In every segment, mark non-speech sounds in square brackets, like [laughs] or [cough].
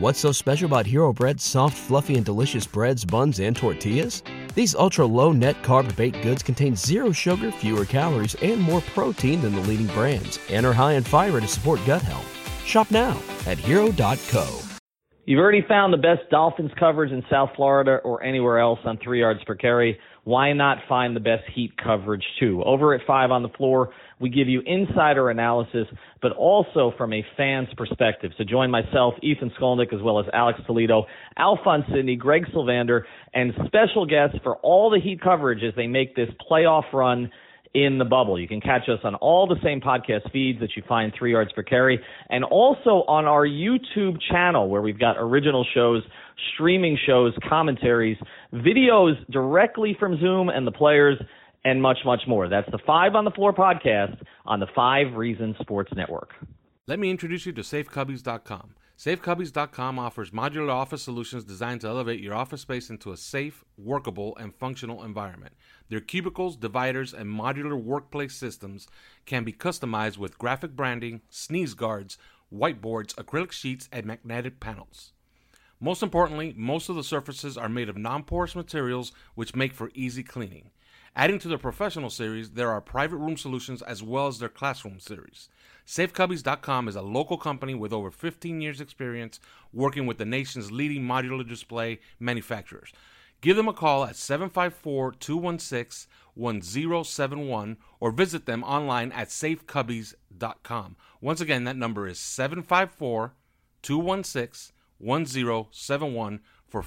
What's so special about Hero Bread's soft, fluffy, and delicious breads, buns, and tortillas? These ultra low net carb baked goods contain zero sugar, fewer calories, and more protein than the leading brands, and are high in fiber to support gut health. Shop now at hero.co. You've already found the best Dolphins coverage in South Florida or anywhere else on three yards per carry. Why not find the best Heat coverage too? Over at five on the floor, we give you insider analysis, but also from a fan's perspective. So join myself, Ethan Skolnick, as well as Alex Toledo, Alphonse Sidney, Greg Sylvander, and special guests for all the Heat coverage as they make this playoff run in the bubble. You can catch us on all the same podcast feeds that you find three yards per carry and also on our YouTube channel where we've got original shows, streaming shows, commentaries, videos directly from Zoom and the players and much, much more. That's the Five on the Floor podcast on the Five Reasons Sports Network. Let me introduce you to SafeCubbies.com. SafeCubbies.com offers modular office solutions designed to elevate your office space into a safe, workable, and functional environment. Their cubicles, dividers, and modular workplace systems can be customized with graphic branding, sneeze guards, whiteboards, acrylic sheets, and magnetic panels. Most importantly, most of the surfaces are made of non porous materials which make for easy cleaning. Adding to their professional series, there are private room solutions as well as their classroom series. SafeCubbies.com is a local company with over 15 years' experience working with the nation's leading modular display manufacturers. Give them a call at 754 216 1071 or visit them online at safecubbies.com. Once again, that number is 754 216 1071 for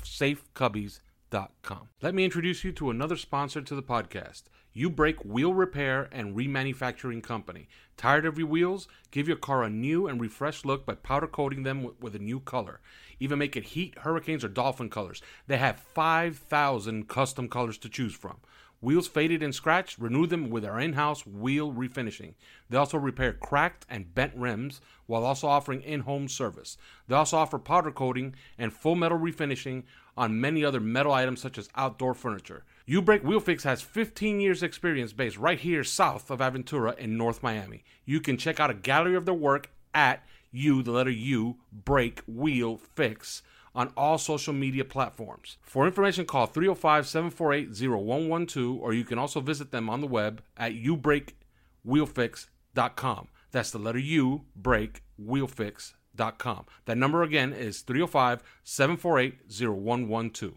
Let me introduce you to another sponsor to the podcast. You Break Wheel Repair and Remanufacturing Company. Tired of your wheels? Give your car a new and refreshed look by powder coating them with a new color. Even make it heat, hurricanes, or dolphin colors. They have 5,000 custom colors to choose from. Wheels faded and scratched, renew them with our in house wheel refinishing. They also repair cracked and bent rims while also offering in home service. They also offer powder coating and full metal refinishing on many other metal items such as outdoor furniture. U Break Wheel Fix has 15 years experience based right here south of Aventura in North Miami. You can check out a gallery of their work at U, the letter U, Break Wheel Fix on all social media platforms. For information, call 305 748 0112, or you can also visit them on the web at ubreakwheelfix.com. That's the letter U, breakwheelfix.com. That number again is 305 748 0112.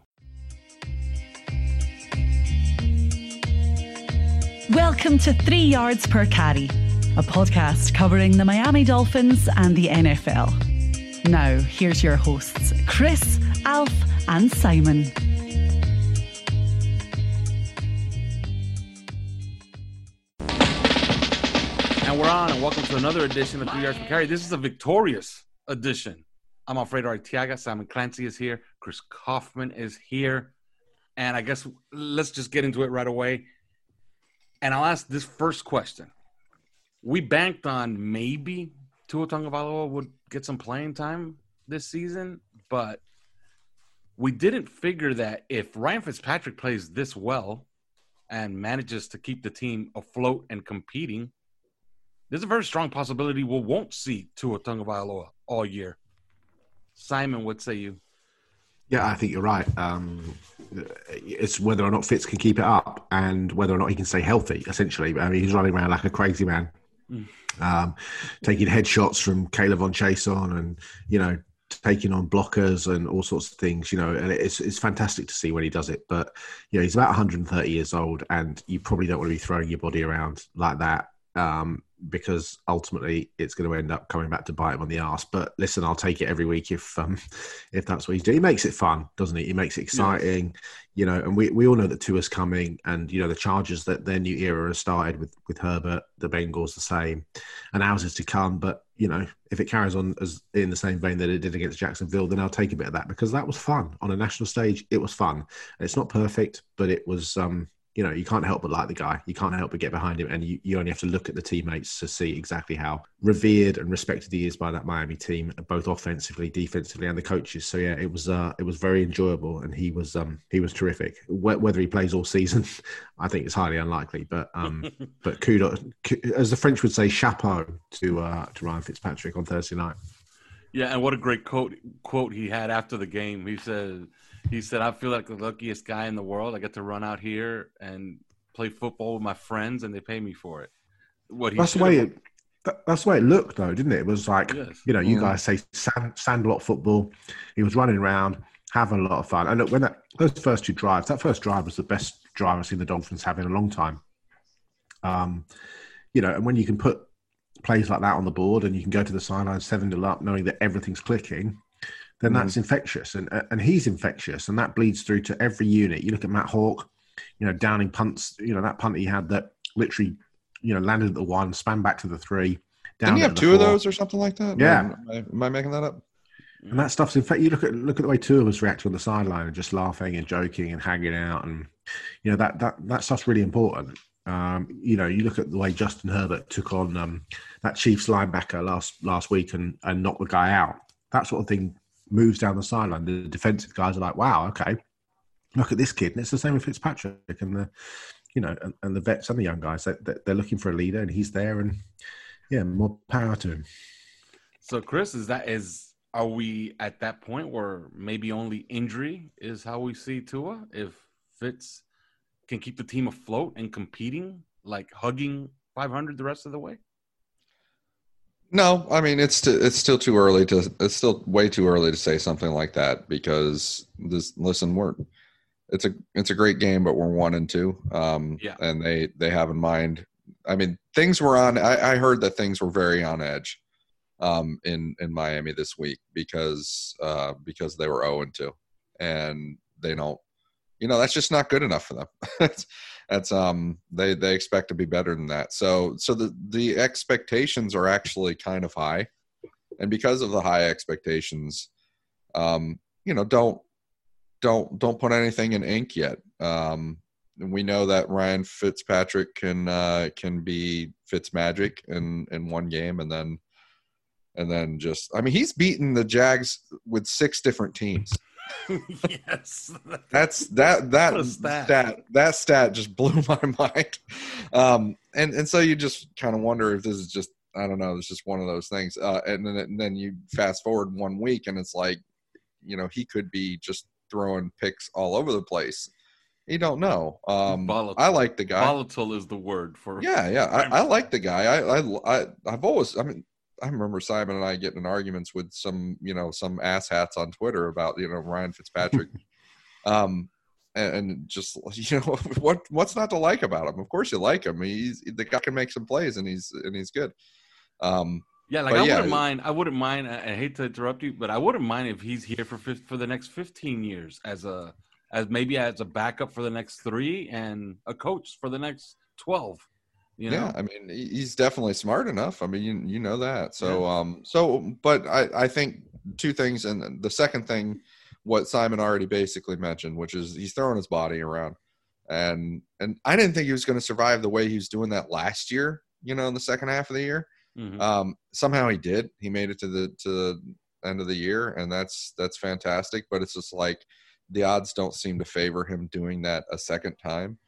Welcome to Three Yards Per Carry, a podcast covering the Miami Dolphins and the NFL. Now, here's your hosts, Chris, Alf, and Simon. And we're on, and welcome to another edition of Three Yards Per Carry. This is a victorious edition. I'm Alfredo Artiaga. Simon Clancy is here. Chris Kaufman is here. And I guess let's just get into it right away. And I'll ask this first question. We banked on maybe Tua Tagovailoa would get some playing time this season, but we didn't figure that if Ryan Fitzpatrick plays this well and manages to keep the team afloat and competing, there's a very strong possibility we won't see Tua Tagovailoa all year. Simon, what say you? Yeah, I think you're right. Um, it's whether or not Fitz can keep it up and whether or not he can stay healthy. Essentially, I mean, he's running around like a crazy man, mm. Um, taking headshots from K'Lavon Chaisson, and you know, taking on blockers and all sorts of things. You know, and it's it's fantastic to see when he does it. But you know, he's about 130 years old, and you probably don't want to be throwing your body around like that um, because ultimately it's going to end up coming back to bite him on the ass. But listen, I'll take it every week if um, [laughs] if that's what he's doing. He makes it fun, doesn't he? He makes it exciting, yes. you know. And we, we all know that Tua's coming, and you know the Chargers that their new era has started with with Herbert, the Bengals the same, and ours is to come. But you know, if it carries on as in the same vein that it did against Jacksonville, then I'll take a bit of that because that was fun on a national stage. It was fun. It's not perfect, but it was um, you know, you can't help but like the guy. You can't help but get behind him. And you, you only have to look at the teammates to see exactly how revered and respected he is by that Miami team, both offensively, defensively, and the coaches. So yeah, it was uh, it was very enjoyable, and he was um, he was terrific. Whether he plays all season, [laughs] I think it's highly unlikely. But um, [laughs] but kudos, as the French would say, chapeau to uh, to Ryan Fitzpatrick on Thursday night. Yeah, and what a great quote quote he had after the game. He said he said, I feel like the luckiest guy in the world. I get to run out here and play football with my friends, and they pay me for it. What that's the way it, that's the way it looked, though, didn't it? It was like yes. you know, you mm. guys say sand, sandlot football. He was running around, having a lot of fun. And look, when that those first two drives, that first drive was the best drive I've seen the Dolphins have in a long time. Um, you know, and when you can put plays like that on the board and you can go to the sideline seven to up, knowing that everything's clicking, then mm. that's infectious, and and he's infectious, and that bleeds through to every unit. You look at Matt Haack, you know, downing punts, you know, that punt he had that literally, you know, landed at the one, span back to the three. Didn't he have two four. of those or something like that? Yeah. Am I, am I making that up? And that stuff's in fact. You look at look at the way two of us reacting on the sideline and just laughing and joking and hanging out, and you know that that that stuff's really important. Um, you know, you look at the way Justin Herbert took on um, that Chiefs linebacker last last week and and knocked the guy out. That sort of thing moves down the sideline, the defensive guys are like, "Wow, okay, look at this kid." And it's the same with Fitzpatrick and the, you know, and, and the vets and the young guys. They, they're looking for a leader, and he's there, and yeah, more power to him. So, Chris, is that is are we at that point where maybe only injury is how we see Tua? If Fitz can keep the team afloat and competing, like hugging 500 the rest of the way? No, I mean it's t- it's still too early to it's still way too early to say something like that because this listen we're it's a it's a great game but we're one and two. Um yeah. and they they have in mind I mean things were on I, I heard that things were very on edge um in in Miami this week because uh because they were 0 and 2 and they don't you know that's just not good enough for them [laughs] that's um they they expect to be better than that. So so the the expectations are actually kind of high. And because of the high expectations um you know don't don't don't put anything in ink yet. Um we know that Ryan Fitzpatrick can uh can be Fitz magic in in one game and then and then just I mean he's beaten the Jags with six different teams [laughs] yes, [laughs] that's that that stat that stat just [laughs] blew my mind. Um, and and so you just kind of wonder if this is just I don't know, it's just one of those things. Uh, and then and then you fast forward one week and it's like, you know, he could be just throwing picks all over the place. You don't know. Um, I like the guy. Volatile is the word for. Yeah, yeah. I, I like the guy. I, I, I, I've always. I mean, I remember Simon and I getting in arguments with some, you know, some asshats on Twitter about, you know, Ryan Fitzpatrick. [laughs] um, and, just [laughs] you know [laughs] what what's not to like about him? Of course you like him. He's the guy can make some plays and he's and he's good. Um, yeah, like I yeah, wouldn't mind. I wouldn't mind. I, I, hate to interrupt you, but I wouldn't mind if he's here for for the next fifteen years as a as maybe as a backup for the next three and a coach for the next twelve. You know? Yeah, I mean, he's definitely smart enough. I mean, you, you know that. So, yeah. um, so, but I, I think two things, and the second thing, what Simon already basically mentioned, which is he's throwing his body around, and and I didn't think he was going to survive the way he was doing that last year. You know, in the second half of the year, mm-hmm. um, somehow he did. He made it to the to the end of the year, and that's that's fantastic. But it's just like the odds don't seem to favor him doing that a second time.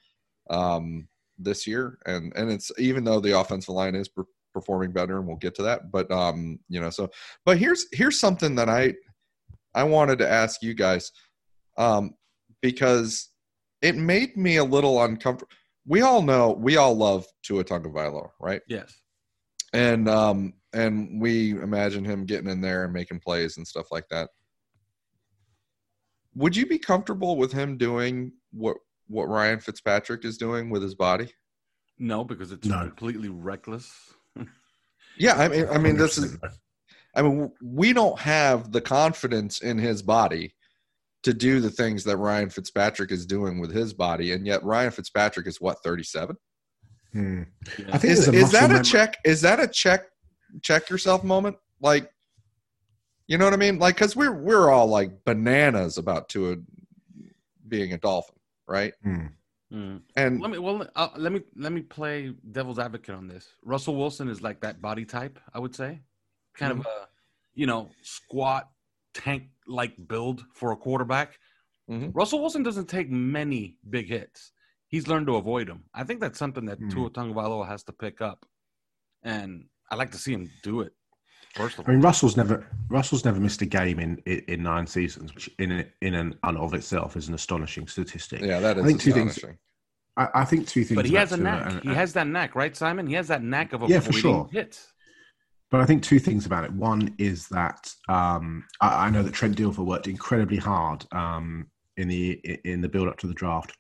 Um, this year, and and it's even though the offensive line is per- performing better, and we'll get to that. But um, you know, so but here's here's something that I I wanted to ask you guys, um, because it made me a little uncomfortable. We all know we all love Tua Tagovailoa, right? Yes. And um and we imagine him getting in there and making plays and stuff like that. Would you be comfortable with him doing what what Ryan Fitzpatrick is doing with his body? No, because it's no. completely reckless. [laughs] Yeah, I mean, I mean, this is. I mean, we don't have the confidence in his body to do the things that Ryan Fitzpatrick is doing with his body, and yet Ryan Fitzpatrick is what thirty seven. Hmm. Yeah. I think is, a is that a muscle check? Is that a check? Check yourself moment. Like, you know what I mean? Like, because we're we're all like bananas about Tua being a Dolphin, right? Hmm. Mm. And Let me well uh, let me let me play devil's advocate on this. Russell Wilson is like that body type, I would say, kind of a you know squat tank like build for a quarterback. Mhm. Russell Wilson doesn't take many big hits. He's learned to avoid them. I think that's something that Mhm. Tua Tagovailoa has to pick up, and I like to see him do it. First I mean, Russell's never Russell's never missed a game in in, in nine seasons, which in in and of itself is an astonishing statistic. yeah, that is I think two things. astonishing. I, I think two things. but he about has a knack. and- he has that knack, right, Simon? He has that knack of Yeah, for avoiding sure. hits. But I think two things about it. One is that um, I, I know that Trent Dilfer worked incredibly hard um, in the in the build up to the draft.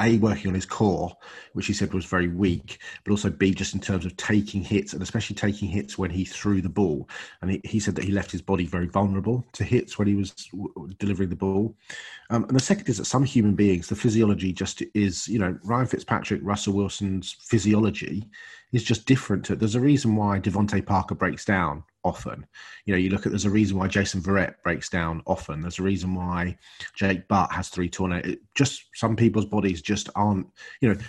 A working on his core, which he said was very weak, but also B just in terms of taking hits and especially taking hits when he threw the ball. And he, he said that he left his body very vulnerable to hits when he was w- delivering the ball. Um, and the second is that some human beings, the physiology just is, you know, Ryan Fitzpatrick, Russell Wilson's physiology is just different. To, there's a reason why DeVante Parker breaks down often. You know, you look at there's a reason why Jason Verrett breaks down often. There's a reason why Jake Butt has three torn. It, just some people's bodies just aren't. You know,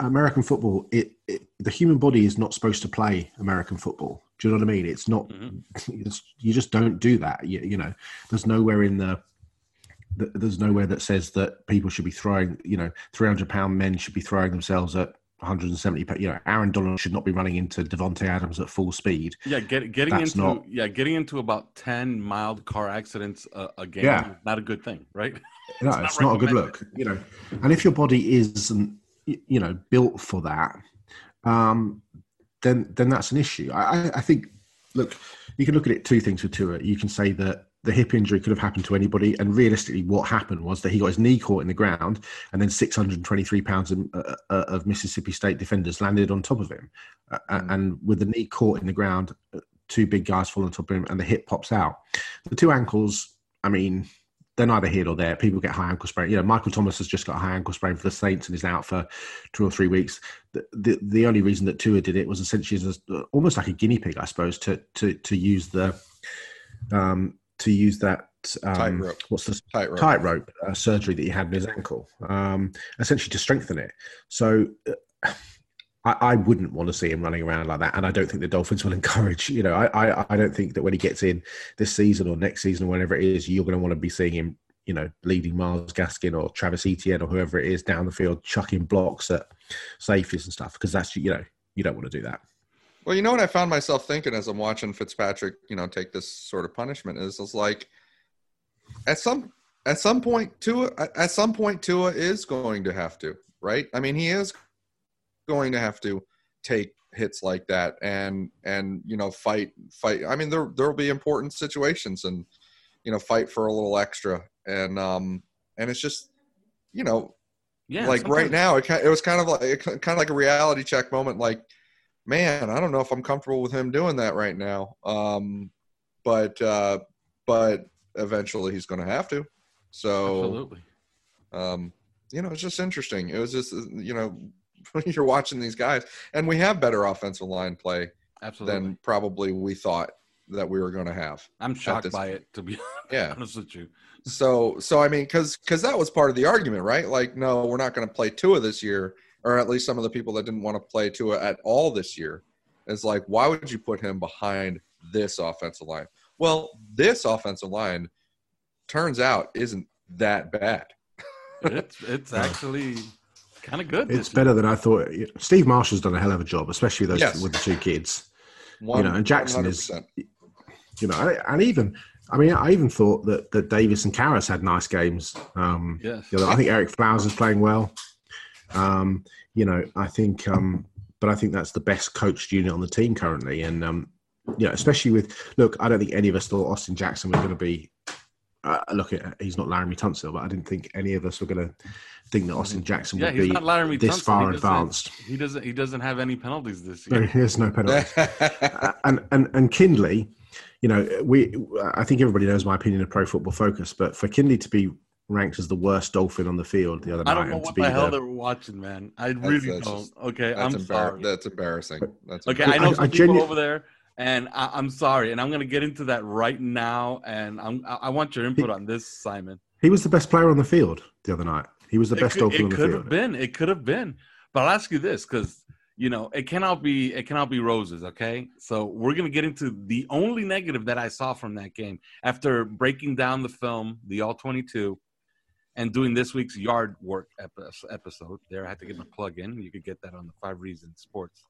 American football. It, it the human body is not supposed to play American football. Do you know what I mean? It's not. Mm-hmm. [laughs] It's, you just don't do that. You, you know, there's nowhere in the there's nowhere that says that people should be throwing, you know, 300 pound men should be throwing themselves at 170. You know, Aaron Donald should not be running into Davante Adams at full speed. Yeah, get, getting That's into not- yeah, getting into about ten mild car accidents a, a game Yeah. is not a good thing, right? [laughs] No, not it's not a good look. You know, and if your body isn't, you know, built for that, um, then then that's an issue. I, I- I think. Look, you can look at it two things with Tua. You can say that the hip injury could have happened to anybody, and realistically, what happened was that he got his knee caught in the ground, and then 623 pounds of, uh, uh, of Mississippi State defenders landed on top of him, uh, Mm. and with the knee caught in the ground, uh, two big guys fall on top of him, and the hip pops out. The two ankles, I mean, they're neither here nor there. People get high ankle sprain. You know, Michael Thomas has just got a high ankle sprain for the Saints and is out for two or three weeks. The the, the only reason that Tua did it was essentially as almost like a guinea pig, I suppose, to to to use the um to use that um, Tightrope. what's the Tightrope. tightrope uh, surgery that he had in his ankle, um, essentially to strengthen it. So. Uh, I, I wouldn't want to see him running around like that, and I don't think the Dolphins will [laughs] encourage. You know, I, I, I don't think that when he gets in this season or next season or whenever it is, you're going to want to be seeing him, you know, leading Myles Gaskin or Travis Etienne or whoever it is down the field, chucking blocks at safeties and stuff, because that's you know you don't want to do that. Well, you know what I found myself thinking as I'm watching Fitzpatrick, you know, take this sort of punishment is, is like at some at some point Tua at some point Tua is going to have to, right? I mean, he is going to have to take hits like that and and you know fight fight. I mean, there there'll be important situations and you know fight for a little extra and um and it's just you know Yeah, like right now it, it was kind of like kind of like a reality check moment like man i don't know if i'm comfortable with him doing that right now um but uh but eventually he's going to have to so absolutely. um you know it's just interesting it was just you know [laughs] you're watching these guys and we have better offensive line play Absolutely. than probably we thought that we were going to have I'm shocked by point. it, to be [laughs] yeah honest with you. so so i mean because because that was part of the argument right like no we're not going to play tua this year or at least some of the people that didn't want to play tua at all this year is like why would you put him behind this offensive line well this offensive line turns out isn't that bad It's it's [laughs] actually kind of good. It's this better than I thought. Steve Marshall's done a hell of a job, especially with those Yes. with the two kids. One, know, and Jackson is- 100%. You know, and- and even I mean, I even thought that that Davis and Karras had nice games. Um, year. Yes. You know, I think Ereck Flowers is playing well. Um, you know, I think, um, but I think that's the best coached unit on the team currently, and um, you know, especially with look, I don't think any of us thought Austin Jackson was going to be uh, look, at he's not Laremy Tunsil, but I didn't think any of us were going to think that Austin Jackson Yeah, would he's be not Laremy this Tunsil. far He advanced. He doesn't. He doesn't have any penalties this No, year. there's no penalties. [laughs] Uh, and and and Kindley, you know, we I think everybody knows my opinion of Pro Football Focus, but for Kindley to be ranked as the worst Dolphin on the field the other night. I night, don't know and to what be the hell the- they were watching, man. I really that's don't. just- okay, That's, I'm embar- sorry. that's embarrassing. That's Okay, I- I know I some people genu- over there, and I, I'm sorry, and I'm gonna get into that right now. And I'm, I I want your input on this, Simon. he was the best player on the field the other night. He was the It best could, Dolphin it on the could have been. It could have been. But I'll ask you this, because you know it cannot be. It cannot be roses. Okay, so we're gonna get into the only negative that I saw from that game after breaking down the film, the all 22, and doing this week's yard work episode. There, I had to get my plug in. You could get that on the Five Reasons Sports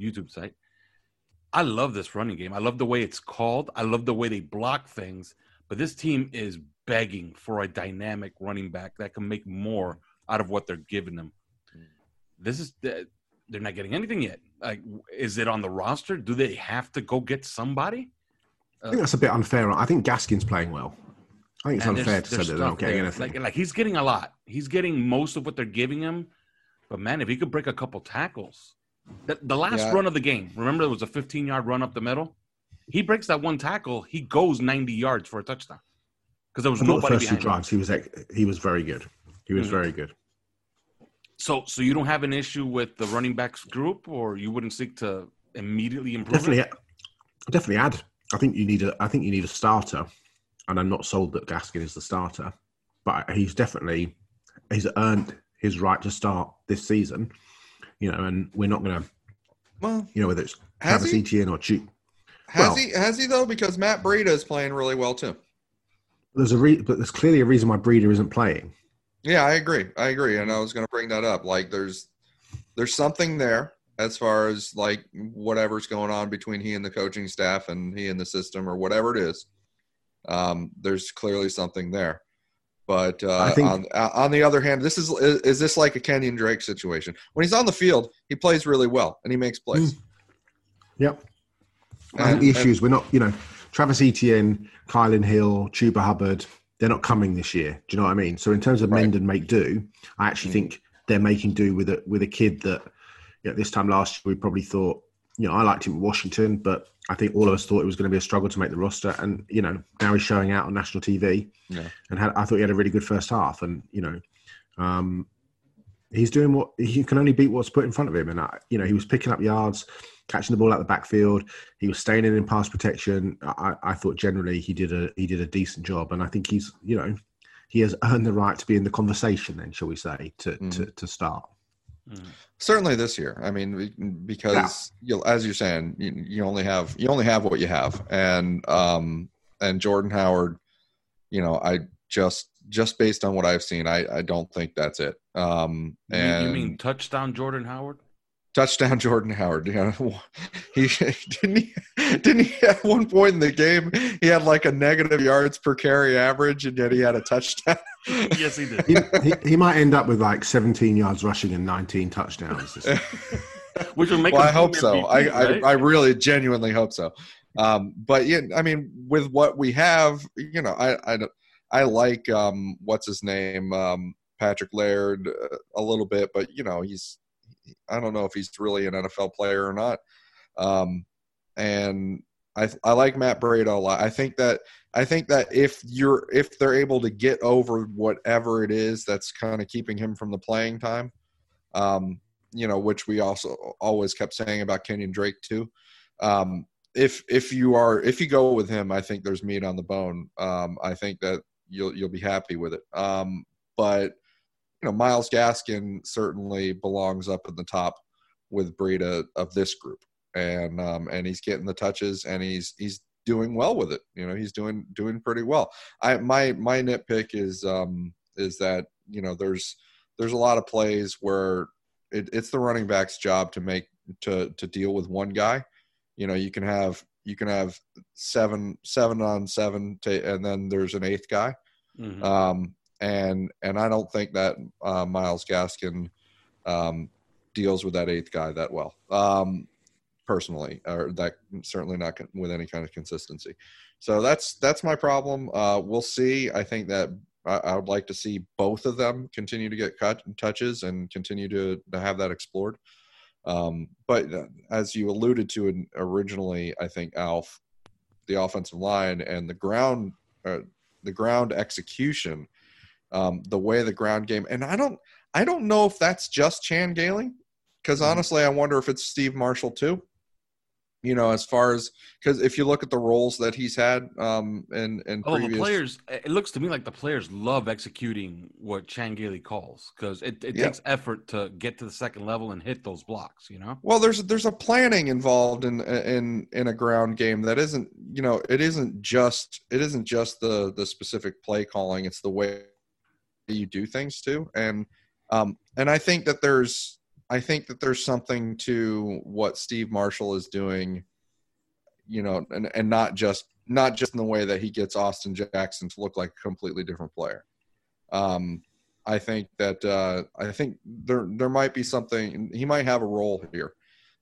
YouTube site. I love this running game. I love the way it's called. I love the way they block things. But this team is begging for a dynamic running back that can make more out of what they're giving them. This is they're not getting anything yet. Like, is it on the roster? Do they have to go get somebody? I think that's a bit unfair. I think Gaskin's playing well. I think it's And unfair to say that they're not getting there. anything. Like, like he's getting a lot. He's getting most of what they're giving him. But man, if he could break a couple tackles, the, the last Yeah. run of the game. Remember, there was a 15 yard run up the middle. He breaks that one tackle. He goes 90 yards for a touchdown because there was I thought the nobody first two behind him. he was ex- he was very good. He was Mhm. very good. So, so you don't have an issue with the running backs group, or you wouldn't seek to immediately improve? Definitely, it? definitely add. I think you need a. I think you need a starter, and I'm not sold that Gaskin is the starter, but he's definitely he's earned his right to start this season. You know, and we're not going to. well, You know, whether it's Travis? Etienne or Chu. has Well- he? Has he though? Because Matt Breida is playing really well too. There's a re- but there's clearly a reason why Breida isn't playing. Yeah, I agree. I agree, and I was going to bring that up. Like, there's there's something there as far as like whatever's going on between he and the coaching staff and he and the system or whatever it is. Um, there's clearly something there. But uh, think- on, on the other hand, this is, is is this like a Kenyon Drake situation? When he's on the field, he plays really well and he makes plays. Yep. I And- and- issue is we're not, you know, Travis Etienne, Kylin Hill, Chuba Hubbard, they're not coming this year. Do you know what I mean? So in terms of Right. mend and make do, I actually Mm. think they're making do with a with a kid that you know, this time last year we probably thought, you know, I liked him at Washington, but I think all of us thought it was going to be a struggle to make the roster. And you know, now he's showing out on national TV, Yeah. and had, I thought he had a really good first half. And you know, um, he's doing what he can only beat what's put in front of him. And I, you know, he was picking up yards, catching the ball out the backfield. He was staying in in pass protection. I, I thought generally he did a he did a decent job, and I think he's you know he has earned the right to be in the conversation. Then shall we say to to, to start? Mm. certainly this year i mean be- because you as you're saying you, you only have you only have what you have and um and jordan howard you know i just just based on what i've seen i i don't think that's it um You- and you mean touchdown Jordan Howard? Touchdown jordan howard you [laughs] know he didn't he didn't he at one point in the game he had like a negative yards per carry average and yet he had a touchdown [laughs] yes, he did. He, he, he might end up with like 17 yards rushing and 19 touchdowns. [laughs] Which will make. well, I hope team so. MVP, I, right? I I really genuinely hope so. Um, but yeah, I mean, with what we have, you know, I I, I like um, what's his name, um, Patrick Laird, uh, a little bit, but you know, he's I don't know if he's really an NFL player or not. Um, and I I like Matt Breida a lot. I think that I think that if you're if they're able to get over whatever it is that's kind of keeping him from the playing time, um, you know, which we also always kept saying about Kenyon Drake too. Um, if if you are if you go with him, I think there's meat on the bone. Um, I think that you'll you'll be happy with it. Um, but you know, Myles Gaskin certainly belongs up in the top with Breida of this group, and um, and he's getting the touches, and he's he's doing well with it. You know, he's doing doing pretty well. I my my nitpick is um, is that you know there's there's a lot of plays where it, it's the running back's job to make to to deal with one guy. You know, you can have you can have seven seven on seven, to, and then there's an eighth guy. Mhm. Um, and and I don't think that uh, Myles Gaskin um, deals with that eighth guy that well, um, personally, or that certainly not con- with any kind of consistency. So that's that's my problem. Uh, we'll see. I think that I, I, would like to see both of them continue to get cut touches and continue to, to have that explored. Um, but uh, as you alluded to originally, I think Alf, the offensive line and the ground, uh, the ground execution, um, the way the ground game, and I don't, I don't know if that's just Chan Gailey, because mm-hmm. honestly, I wonder if it's Steve Marshall too you know, as far as because if you look at the roles that he's had, um, and and oh, previous... the players, it looks to me like the players love executing what Chan Gailey calls because it, it yeah. takes effort to get to the second level and hit those blocks. You know, well, there's there's a planning involved in in in a ground game that isn't you know it isn't just it isn't just the the specific play calling; it's the way you do things too, and um and I think that there's I think that there's something to what Steve Marshall is doing, you know, and, and not just not just in the way that he gets Austin Jackson to look like a completely different player. Um, I think that uh, I think there there might be something he might have a role here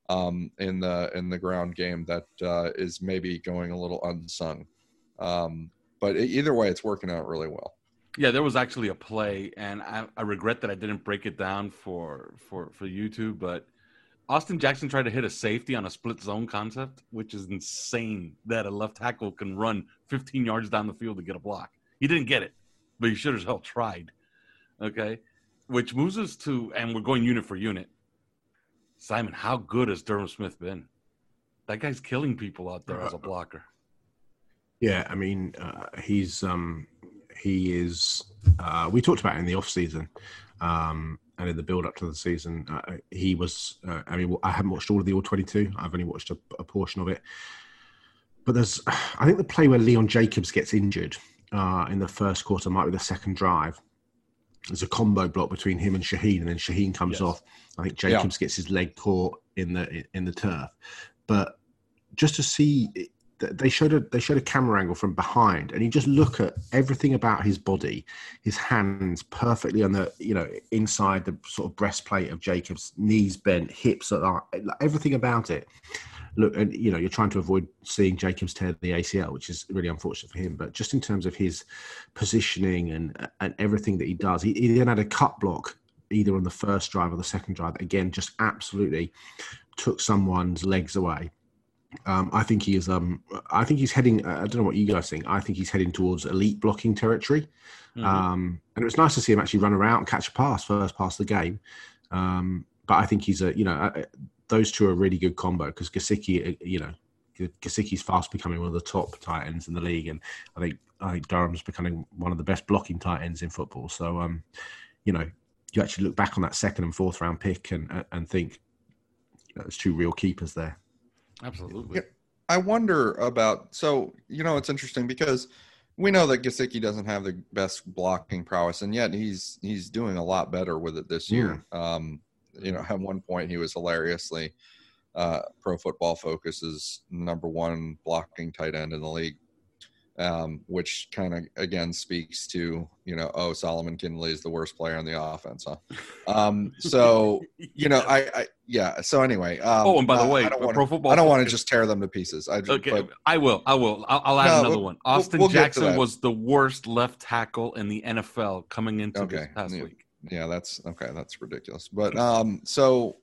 um, in the in the ground game that uh, is maybe going a little unsung. Um, but either way, it's working out really well. Yeah, there was actually a play, and I, I, regret that I didn't break it down for for for YouTube. But Austin Jackson tried to hit a safety on a split zone concept, which is insane that a left tackle can run 15 yards down the field to get a block. He didn't get it, but he should as hell tried. Okay, which moves us to, and we're going unit for unit. Simon, how good has Durham Smythe been? That guy's killing people out there as a blocker. Yeah, I mean, uh, he's um, he is. Uh, we talked about it in the off season, um, and in the build up to the season, uh, he was. Uh, I mean, I haven't watched all of the All Twenty Two. I've only watched a, a, portion of it. But there's, I think the play where Leon Jacobs gets injured uh, in the first quarter might be the second drive. There's a combo block between him and Shaheen, and then Shaheen comes yes. off. I think Jacobs yeah. gets his leg caught in the in the turf. But just to see they showed a they showed a camera angle from behind and you just look at everything about his body his hands perfectly on the you know inside the sort of breastplate of jacobs knees bent hips are everything about it. Look and you know you're trying to avoid seeing jacobs tear the acl which is really unfortunate for him but just in terms of his positioning and and everything that he does he, he then had a cut block either on the first drive or the second drive again just absolutely took someone's legs away um, I think he is. Um, I think he's heading. I don't know what you guys think. I think he's heading towards elite blocking territory. Mm-hmm. Um, and it was nice to see him actually run around and catch a pass first pass of the game. Um, but I think he's a. You know, uh, those two are a really good combo because Gesicki, uh, you know, Gesicki's fast becoming one of the top tight ends in the league, and I think I think Durham's becoming one of the best blocking tight ends in football. So, um, you know, you actually look back on that second and fourth round pick and and think you know, there's two real keepers there. Absolutely. I wonder about so you know it's interesting because we know that Gesicki doesn't have the best blocking prowess, and yet he's he's doing a lot better with it this year. Um, you know, at one point he was hilariously uh, Pro Football Focus's number one blocking tight end in the league um, which kind of again speaks to you know oh Solomon Kindley is the worst player on the offense, huh? Um, so [laughs] you know I, I yeah. So anyway. Um, oh, and by the way, I don't wanna, Pro Football. I don't want to just tear them to pieces. I just, okay, but, I will. I will. I'll, I'll add no, another we'll, one. Austin we'll, Jackson was the worst left tackle in the NFL coming into okay. this past yeah. week. Yeah, that's okay. That's ridiculous. But um, so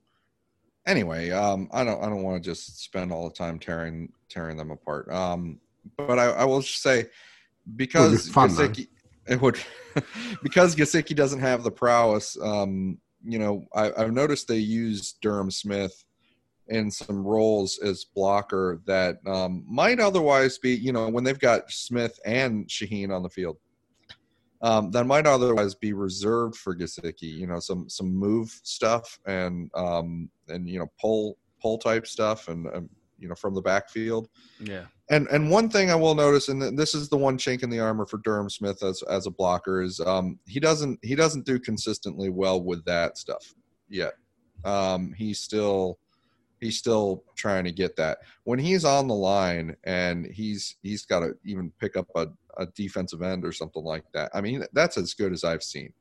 anyway, um, I don't I don't want to just spend all the time tearing tearing them apart. Um, but I, I will just say because fun, Gesicki, it would [laughs] because Gesicki doesn't have the prowess. Um, you know, I, I've noticed they use Durham Smythe in some roles as blocker that um, might otherwise be, you know, when they've got Smythe and Shaheen on the field, um, that might otherwise be reserved for Gesicki. You know, some some move stuff and um, and you know pull pull type stuff and um, you know from the backfield. Yeah. And and one thing I will notice, and this is the one chink in the armor for Durham Smythe as as a blocker, is um, he doesn't he doesn't do consistently well with that stuff yet. Um, he's still he's still trying to get that when he's on the line and he's he's got to even pick up a, a defensive end or something like that. I mean, that's as good as I've seen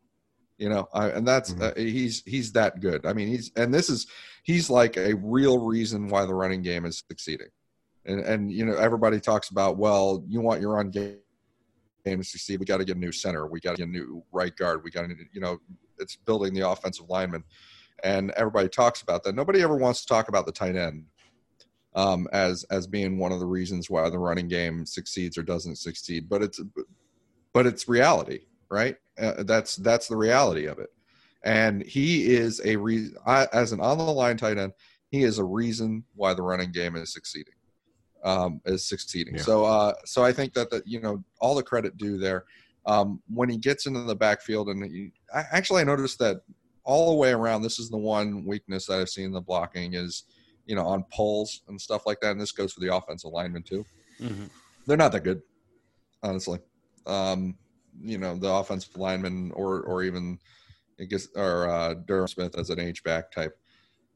you know I, and that's mm-hmm. uh, he's he's that good i mean he's and this is he's like a real reason why the running game is succeeding And and you know everybody talks about well, you want your run game to succeed. We got to get a new center. We got to get a new right guard. We got to you know it's building the offensive lineman, and everybody talks about that. Nobody ever wants to talk about the tight end um, as as being one of the reasons why the running game succeeds or doesn't succeed. But it's but it's reality, right? Uh, that's that's the reality of it. And he is a reason as an on the line tight end. He is a reason why the running game is succeeding. Um, is succeeding. Yeah. So uh, so I think that that you know all the credit due there. Um, when he gets into the backfield, and he, I, actually I noticed that all the way around. This is the one weakness that I've seen in the blocking is you know, on pulls and stuff like that. And this goes for the offensive linemen too. Mm-hmm. They're not that good, honestly. Um, you know, the offensive lineman or or even I guess or uh, Durham Smythe as an H back type,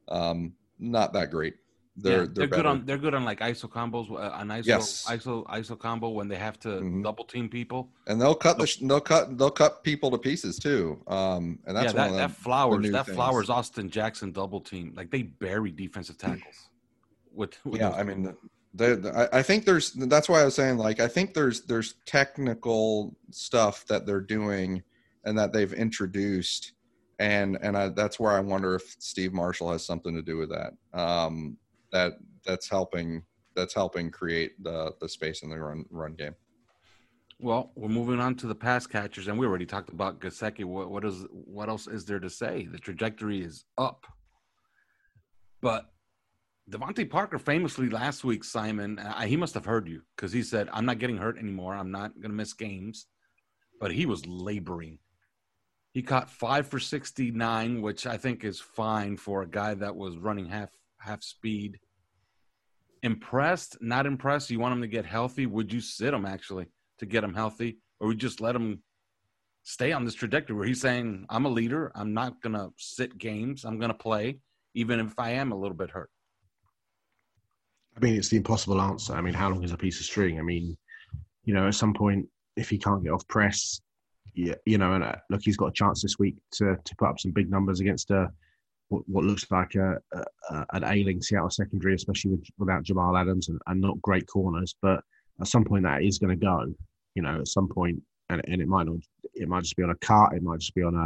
um, not that great. They're, yeah, they're, they're good on they're good on like ISO combos, uh, an ISO yes. ISO ISO combo when they have to mm-hmm. double team people. And they'll cut the they'll cut they'll cut people to pieces too. Um, and that's yeah, that, that flowers that things. flowers Austin Jackson double team like they bury defensive tackles. [clears throat] with, with yeah, I mean, I, I think there's that's why I was saying like I think there's there's technical stuff that they're doing and that they've introduced and and I, that's where I wonder if Steve Marshall has something to do with that. Um, that that's helping that's helping create the the space in the run run game. Well, we're moving on to the pass catchers, and we already talked about Gesicki. What, what is what else is there to say? The trajectory is up, but DeVante Parker famously last week, Simon, uh, he must have heard you because he said, "I'm not getting hurt anymore. I'm not going to miss games," but he was laboring. He caught five for 69, which I think is fine for a guy that was running half half speed. Impressed, not impressed. You want him to get healthy? Would you sit him actually to get him healthy, or would you just let him stay on this trajectory where he's saying, "I'm a leader. I'm not gonna sit games. I'm gonna play, even if I am a little bit hurt." I mean, it's the impossible answer. I mean, how long is a piece of string? I mean, you know, at some point, if he can't get off press, yeah, you know, and uh, look, he's got a chance this week to to put up some big numbers against a what, what looks like a, a, an ailing Seattle secondary, especially with, without Jamal Adams and, and not great corners. But at some point, that is going to go. You know, at some point, and, and it might not. It might just be on a cart. It might just be on a.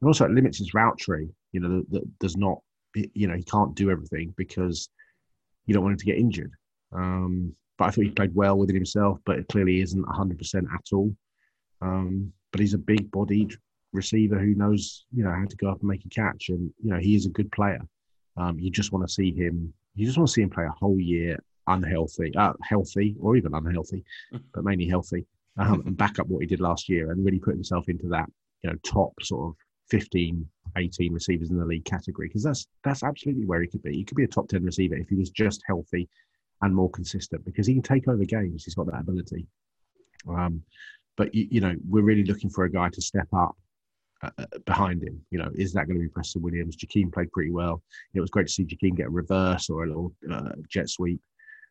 And also, it limits his route tree. You know, that does not. You know, he can't do everything because you don't want him to get injured. Um, but I thought he played well with it himself, but it clearly isn't 100% at all. Um, but he's a big bodied receiver who knows you know how to go up and make a catch, and you know he is a good player. Um, you just want to see him. You just want to see him play a whole year unhealthy, uh, healthy, or even unhealthy, [laughs] but mainly healthy, um, and back up what he did last year and really put himself into that you know top sort of 15, 18 receivers in the league category because that's that's absolutely where he could be. He could be a top 10 receiver if he was just healthy and more consistent because he can take over games. He's got that ability. Um, but you, you know, we're really looking for a guy to step up uh, uh, behind him. You know, is that going to be Preston Williams? Jakeem played pretty well. It was great to see Jakeem get a reverse or a little uh, jet sweep.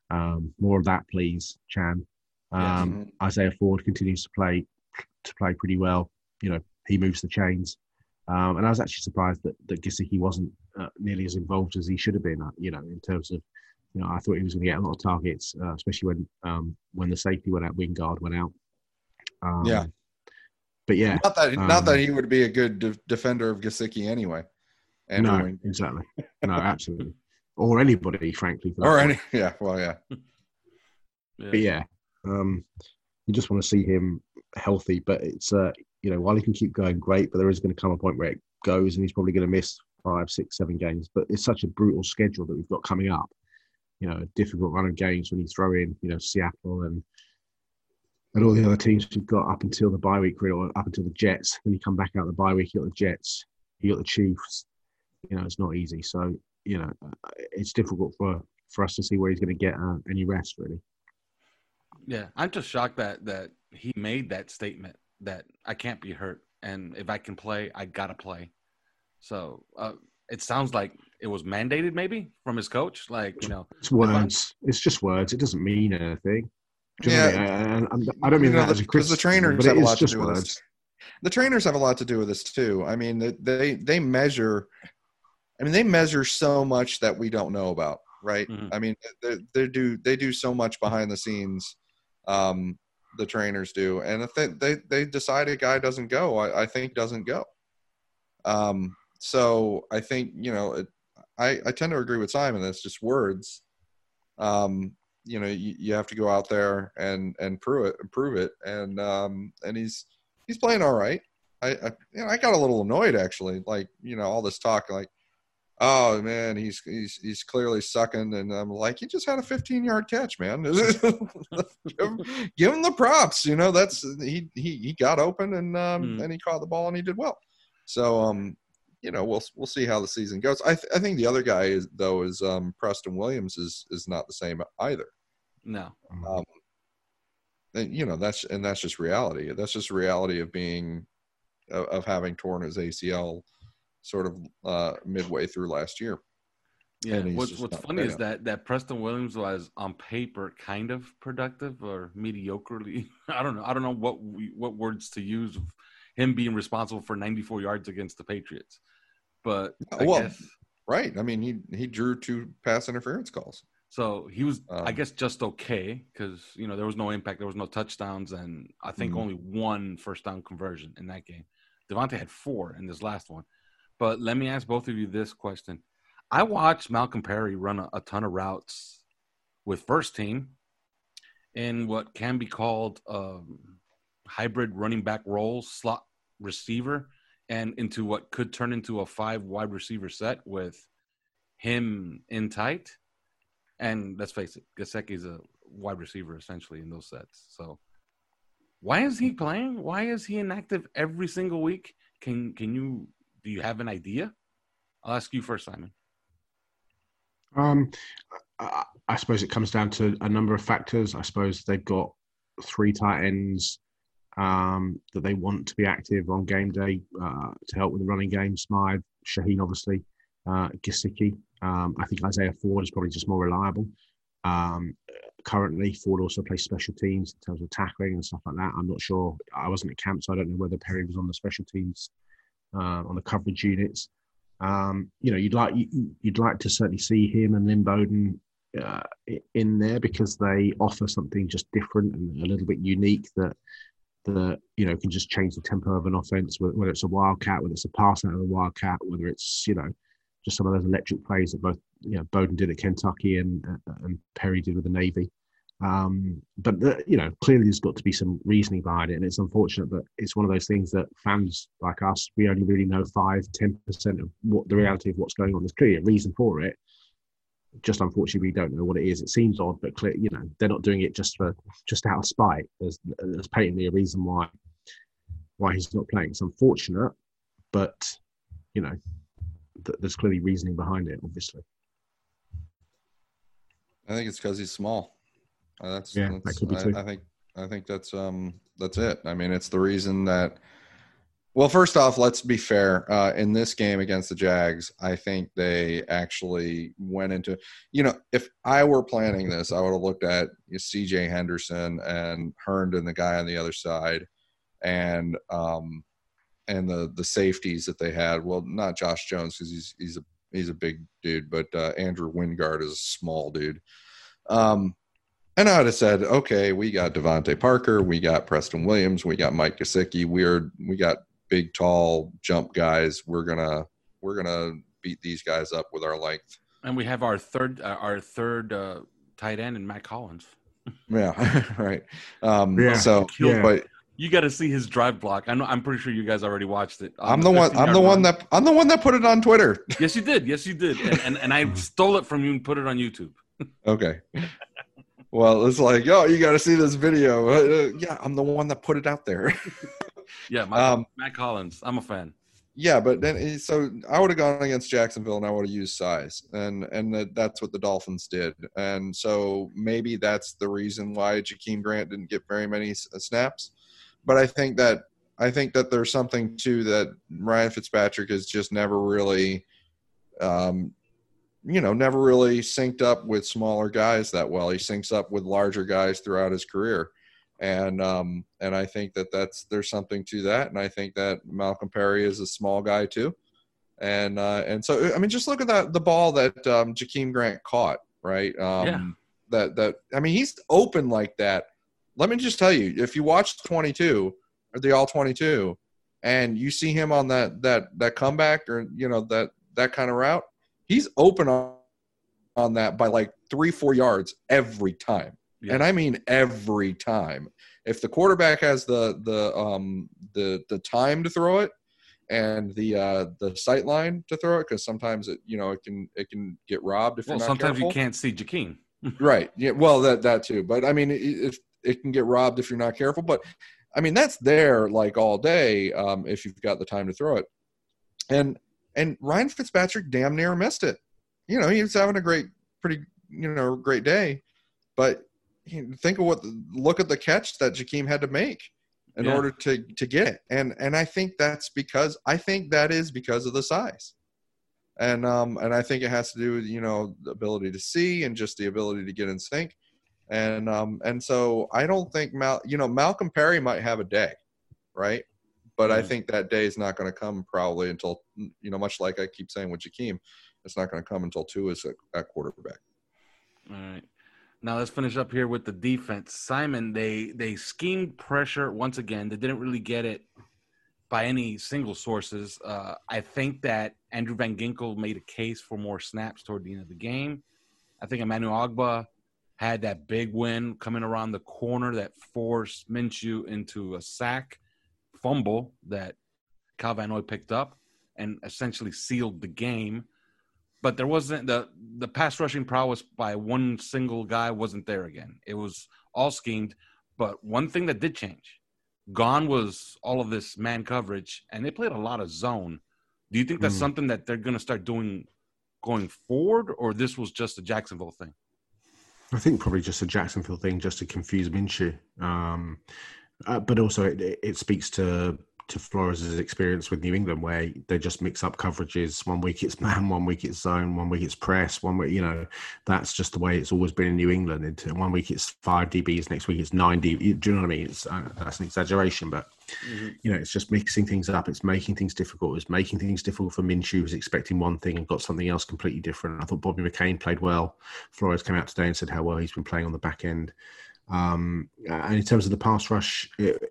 Um, more of that, please, Chan. Um, yes. Isaiah Ford continues to play to play pretty well. You know, he moves the chains. Um, and I was actually surprised that that Gesicki wasn't uh, nearly as involved as he should have been. Uh, you know, in terms of, you know, I thought he was going to get a lot of targets, uh, especially when um, when the safety went out, Wingard went out. Um, yeah, but yeah, not that um, not that he would be a good de- defender of Gesicki anyway. no, exactly. No, absolutely. Or anybody, frankly. or any, yeah. Well, yeah. [laughs] yeah. But yeah, um, you just want to see him healthy. But it's uh, you know, while he can keep going, great. But there is going to come a point where it goes, and he's probably going to miss five, six, seven games. But it's such a brutal schedule that we've got coming up. You know, a difficult run of games when you throw in, you know, Seattle and and all the other teams we've got up until the bye week, or up until the Jets. When you come back out the bye week, you got the Jets, you got the Chiefs. You know, it's not easy. So you know, uh, it's difficult for for us to see where he's going to get uh, any rest, really. Yeah, I'm just shocked that that he made that statement that I can't be hurt, and if I can play, I gotta play. So uh, it sounds like it was mandated, maybe from his coach. Like you know, it's words. It's just words. It doesn't mean anything yeah, I, I, don't mean you know, that as a criticism, the trainers have a lot to do with this. The trainers have a lot to do with this too. I mean, they they measure. I mean, they measure so much that we don't know about. right? Mhm. I mean, they, they do they do so much behind the scenes. Um, the trainers do, and if they they, they decide a guy doesn't go, I, I think doesn't go. Um, so I think you know, it, I I tend to agree with Simon. That's just words. Um, you know, you, you have to go out there and and prove it, prove it, and um, and he's he's playing all right. I I, you know, I got a little annoyed actually, like you know, all this talk like oh man, he's he's he's clearly sucking, and I'm like, he just had a 15 yard catch, man. give, [laughs] him, give him the props, you know. That's he he he got open and um Mm. and he caught the ball and he did well. So um you know we'll we'll see how the season goes. I th- I think the other guy is though is um Preston Williams is is not the same either. No. Um, and, you know that's and that's just reality. That's just reality of being of, of having torn his ACL sort of uh, midway through last year. Yeah. What's What's funny is that that Preston Williams was on paper kind of productive or mediocrely. [laughs] I don't know. I don't know what we, what words to use of him being responsible for 94 yards against the Patriots. But I Well, guess Right. I mean, he he drew two pass interference calls. so. He was, I Um, guess, just okay because you know there was no impact, there was no touchdowns, and I think Mhm. only one first down conversion in that game. DeVante had four in this last one. But let me ask both of you this question: I watched Malcolm Perry run a, a ton of routes with first team in what can be called um, hybrid running back role, slot receiver, and into what could turn into a five wide receiver set with him in tight. And let's face it, Gesicki is a wide receiver essentially in those sets. So why is he playing? Why is he inactive every single week? Can can you do you have an idea? I'll ask you first, Simon. Um, I, suppose it comes down to a number of factors. I suppose they've got three tight ends um, that they want to be active on game day uh, to help with the running game. Smythe, Shaheen, obviously, uh, Gesicki. Um, I think Isaiah Ford is probably just more reliable. Um, currently, Ford also plays special teams in terms of tackling and stuff like that. I'm not sure. I wasn't at camp, so I don't know whether Perry was on the special teams uh, on the coverage units. Um, you know, you'd like you, you'd like to certainly see him and Lynn Bowden uh, in there because they offer something just different and a little bit unique that that you know can just change the tempo of an offense. Whether whether it's a wildcat, whether it's a pass out of a wildcat, whether it's you know just some of those electric plays that both you know Bowden did at Kentucky and uh, and Perry did with the Navy. Um, but the, you know, clearly there's got to be some reasoning behind it, and it's unfortunate, that it's one of those things that fans like us, we only really know five, ten percent of what the reality of what's going on. There's clearly a reason for it. Just unfortunately, we don't know what it is. It seems odd, but clear, you know, they're not doing it just for just out of spite. There's there's patently a reason why why he's not playing. It's unfortunate, but you know, th- there's clearly reasoning behind it. Obviously, I think it's because he's small. Uh, that's Yeah, that could be I, too. I think I think that's um that's it. I mean, it's the reason that. Well, first off, let's be fair. Uh, in this game against the Jags, I think they actually went into. You know, if I were planning this, I would have looked at C.J. Henderson and Herndon, the guy on the other side, and um, and the the safeties that they had. Well, not Josh Jones because he's he's a he's a big dude, but uh, Andrew Wingard is a small dude. Um, and I would have said, okay, we got DeVante Parker, we got Preston Williams, we got Mike Gesicki. We're we got big, tall jump guys. We're gonna we're gonna beat these guys up with our length. And we have our third uh, our third uh, tight end in Matt Collins. [laughs] Yeah, [laughs] right. Um, Yeah. So, Yeah. but You got to see his drive block. I know. I'm pretty sure you guys already watched it. On I'm the one. I'm the one run. that I'm the one that put it on Twitter. Yes, you did. Yes, you did. And and, and I stole it from you and put it on YouTube. [laughs] Okay. Well, it's like, oh, you got to see this video. [laughs] Uh, yeah, I'm the one that put it out there. [laughs] Yeah, my, Um, Matt Collins. I'm a fan. Yeah, but then eh, so I would have gone against Jacksonville and I would have used size, and and that, that's what the Dolphins did, and so maybe that's the reason why Jakeem Grant didn't get very many uh, snaps. But I think that I think that there's something too that Ryan Fitzpatrick has just never really, um, you know, never really synced up with smaller guys that well. He syncs up with larger guys throughout his career and um, and I think that that's there's something to that, and I think that Malcolm Perry is a small guy too, and uh, and so I mean just look at that the ball that um, Jakeem Grant caught right? Um, yeah. That that I mean, he's open like that. Let me just tell you, if you watch 22 or the all 22, and you see him on that that that comeback or you know that that kind of route, he's open on on that by like three four yards every time, yeah. and I mean every time. If the quarterback has the the um the the time to throw it, and the uh, the sight line to throw it because sometimes it you know it can it can get robbed if well, you're not sometimes careful. you can't see Jakeem. [laughs] right. Yeah. Well, that that too. But I mean, it, it can get robbed if you're not careful. But I mean, that's there like all day um, if you've got the time to throw it. And and Ryan Fitzpatrick damn near missed it. You know, he was having a great, pretty you know great day, but think of what look at the catch that Jakeem had to make in yeah. order to to get it. And and I think that's because I think that is because of the size. And um and I think it has to do with, you know, the ability to see and just the ability to get in sync. And um and so I don't think Mal you know, Malcolm Perry might have a day, right? But mm-hmm. I think that day is not going to come probably until you know, much like I keep saying with Jakeem, it's not going to come until Tua is at quarterback. All right. Now let's finish up here with the defense. Simon, they they schemed pressure once again. They didn't really get it by any single sources. Uh, I think that Andrew Van Ginkel made a case for more snaps toward the end of the game. I think Emmanuel Ogbah had that big win coming around the corner that forced Minshew into a sack fumble that Kyle Van Noy picked up and essentially sealed the game but there wasn't the the pass rushing prowess by one single guy wasn't there again. It was all schemed. But one thing that did change, gone was all of this man coverage, and they played a lot of zone. Do you think that's mm. something that they're going to start doing going forward, or this was just a Jacksonville thing? I think probably just a Jacksonville thing, just to confuse Minshew. Um, uh, but also, it, it speaks to to Flores' experience with New England, where they just mix up coverages. One week it's [laughs] man, one week it's zone, one week it's press, one week, you know, that's just the way it's always been in New England. Into one week it's five DBs, next week it's nine DBs. Do you know what I mean? It's uh, that's an exaggeration, but mm-hmm. you know, it's just mixing things up. It's making things difficult. It's making things difficult for Minshew, who's expecting one thing and got something else completely different. I thought Bobby McCain played well. Flores came out today and said how well he's been playing on the back end. Um, and in terms of the pass rush, it,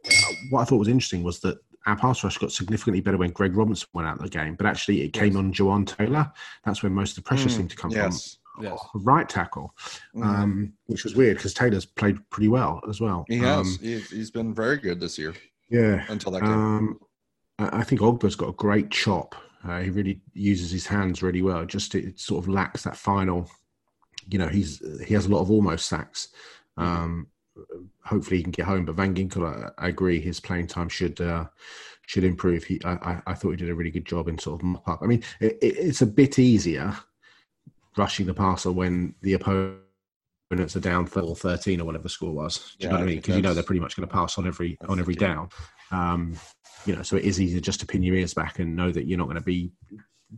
what I thought was interesting was that our pass rush got significantly better when Greg Robinson went out of the game, but actually it came yes. on Jawaan Taylor. That's where most of the pressure mm, seemed to come yes. from. Yes. right tackle, mm. um, which was weird because Taylor's played pretty well as well. He has. Um, he's been very good this year. Yeah. Until that game. Um, I think Ogbah's got a great chop. Uh, he really uses his hands really well. Just it sort of lacks that final. You know, he's he has a lot of almost sacks. Mm. Um, hopefully he can get home. But Van Ginkel, I, I agree, his playing time should uh, should improve. He, I, I thought he did a really good job in sort of mop up. I mean, it, it's a bit easier rushing the passer when the opponents are down or 13 or whatever the score was. Do you yeah, know what I mean? Because you know they're pretty much going to pass on every on every down. Um, you know, so it is easier just to pin your ears back and know that you're not going to be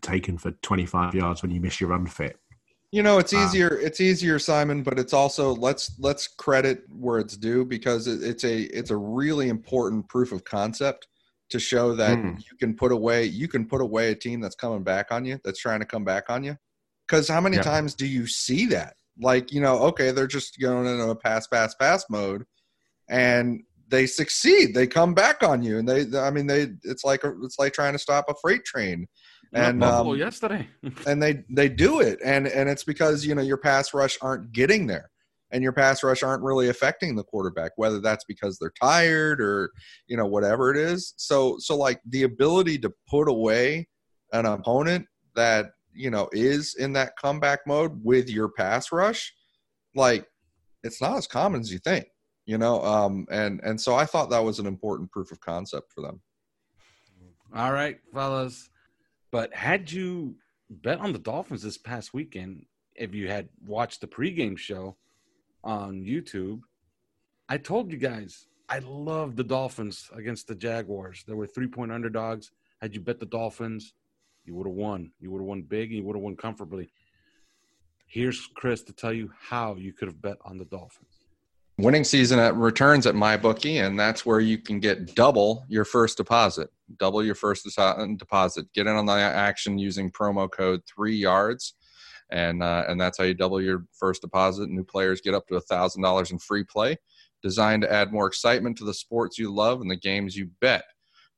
taken for 25 yards when you miss your run fit. You know, it's easier. Um, it's easier, Simon, but it's also let's let's credit where it's due because it, it's a it's a really important proof of concept to show that mm. you can put away you can put away a team that's coming back on you that's trying to come back on you. Because how many yeah. times do you see that? Like you know, okay, they're just going into a pass, pass, pass mode, and they succeed. They come back on you, and they I mean they it's like it's like trying to stop a freight train and um, yesterday. [laughs] and they they do it. And and it's because you know your pass rush aren't getting there. And your pass rush aren't really affecting the quarterback whether that's because they're tired or you know whatever it is. So so like the ability to put away an opponent that you know is in that comeback mode with your pass rush like it's not as common as you think you know? Um and and so i thought that was an important proof of concept for them. All right fellas but had you bet on the Dolphins this past weekend, if you had watched the pregame show on YouTube, I told you guys I love the Dolphins against the Jaguars. There were three point underdogs. Had you bet the Dolphins, you would have won. You would have won big and you would have won comfortably. Here's Chris to tell you how you could have bet on the Dolphins winning season at returns at MyBookie, and that's where you can get double your first deposit. Double your first deposit. Get in on the action using promo code three yards. and uh, and that's how you double your first deposit. New players get up to thousand dollars in free play, designed to add more excitement to the sports you love and the games you bet.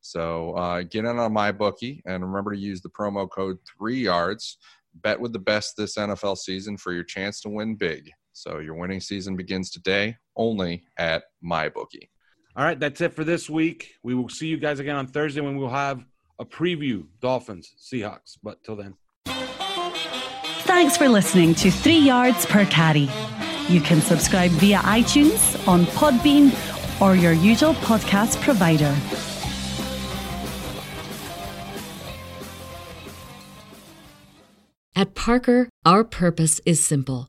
So uh, get in on MyBookie and remember to use the promo code three yards. Bet with the best this NFL season for your chance to win big. So your winning season begins today only at MyBookie. All right, that's it for this week. We will see you guys again on Thursday when we'll have a preview Dolphins Seahawks. But till then. Thanks for listening to Three Yards Per Carry. You can subscribe via iTunes, on Podbean, or your usual podcast provider. At Parker, our purpose is simple.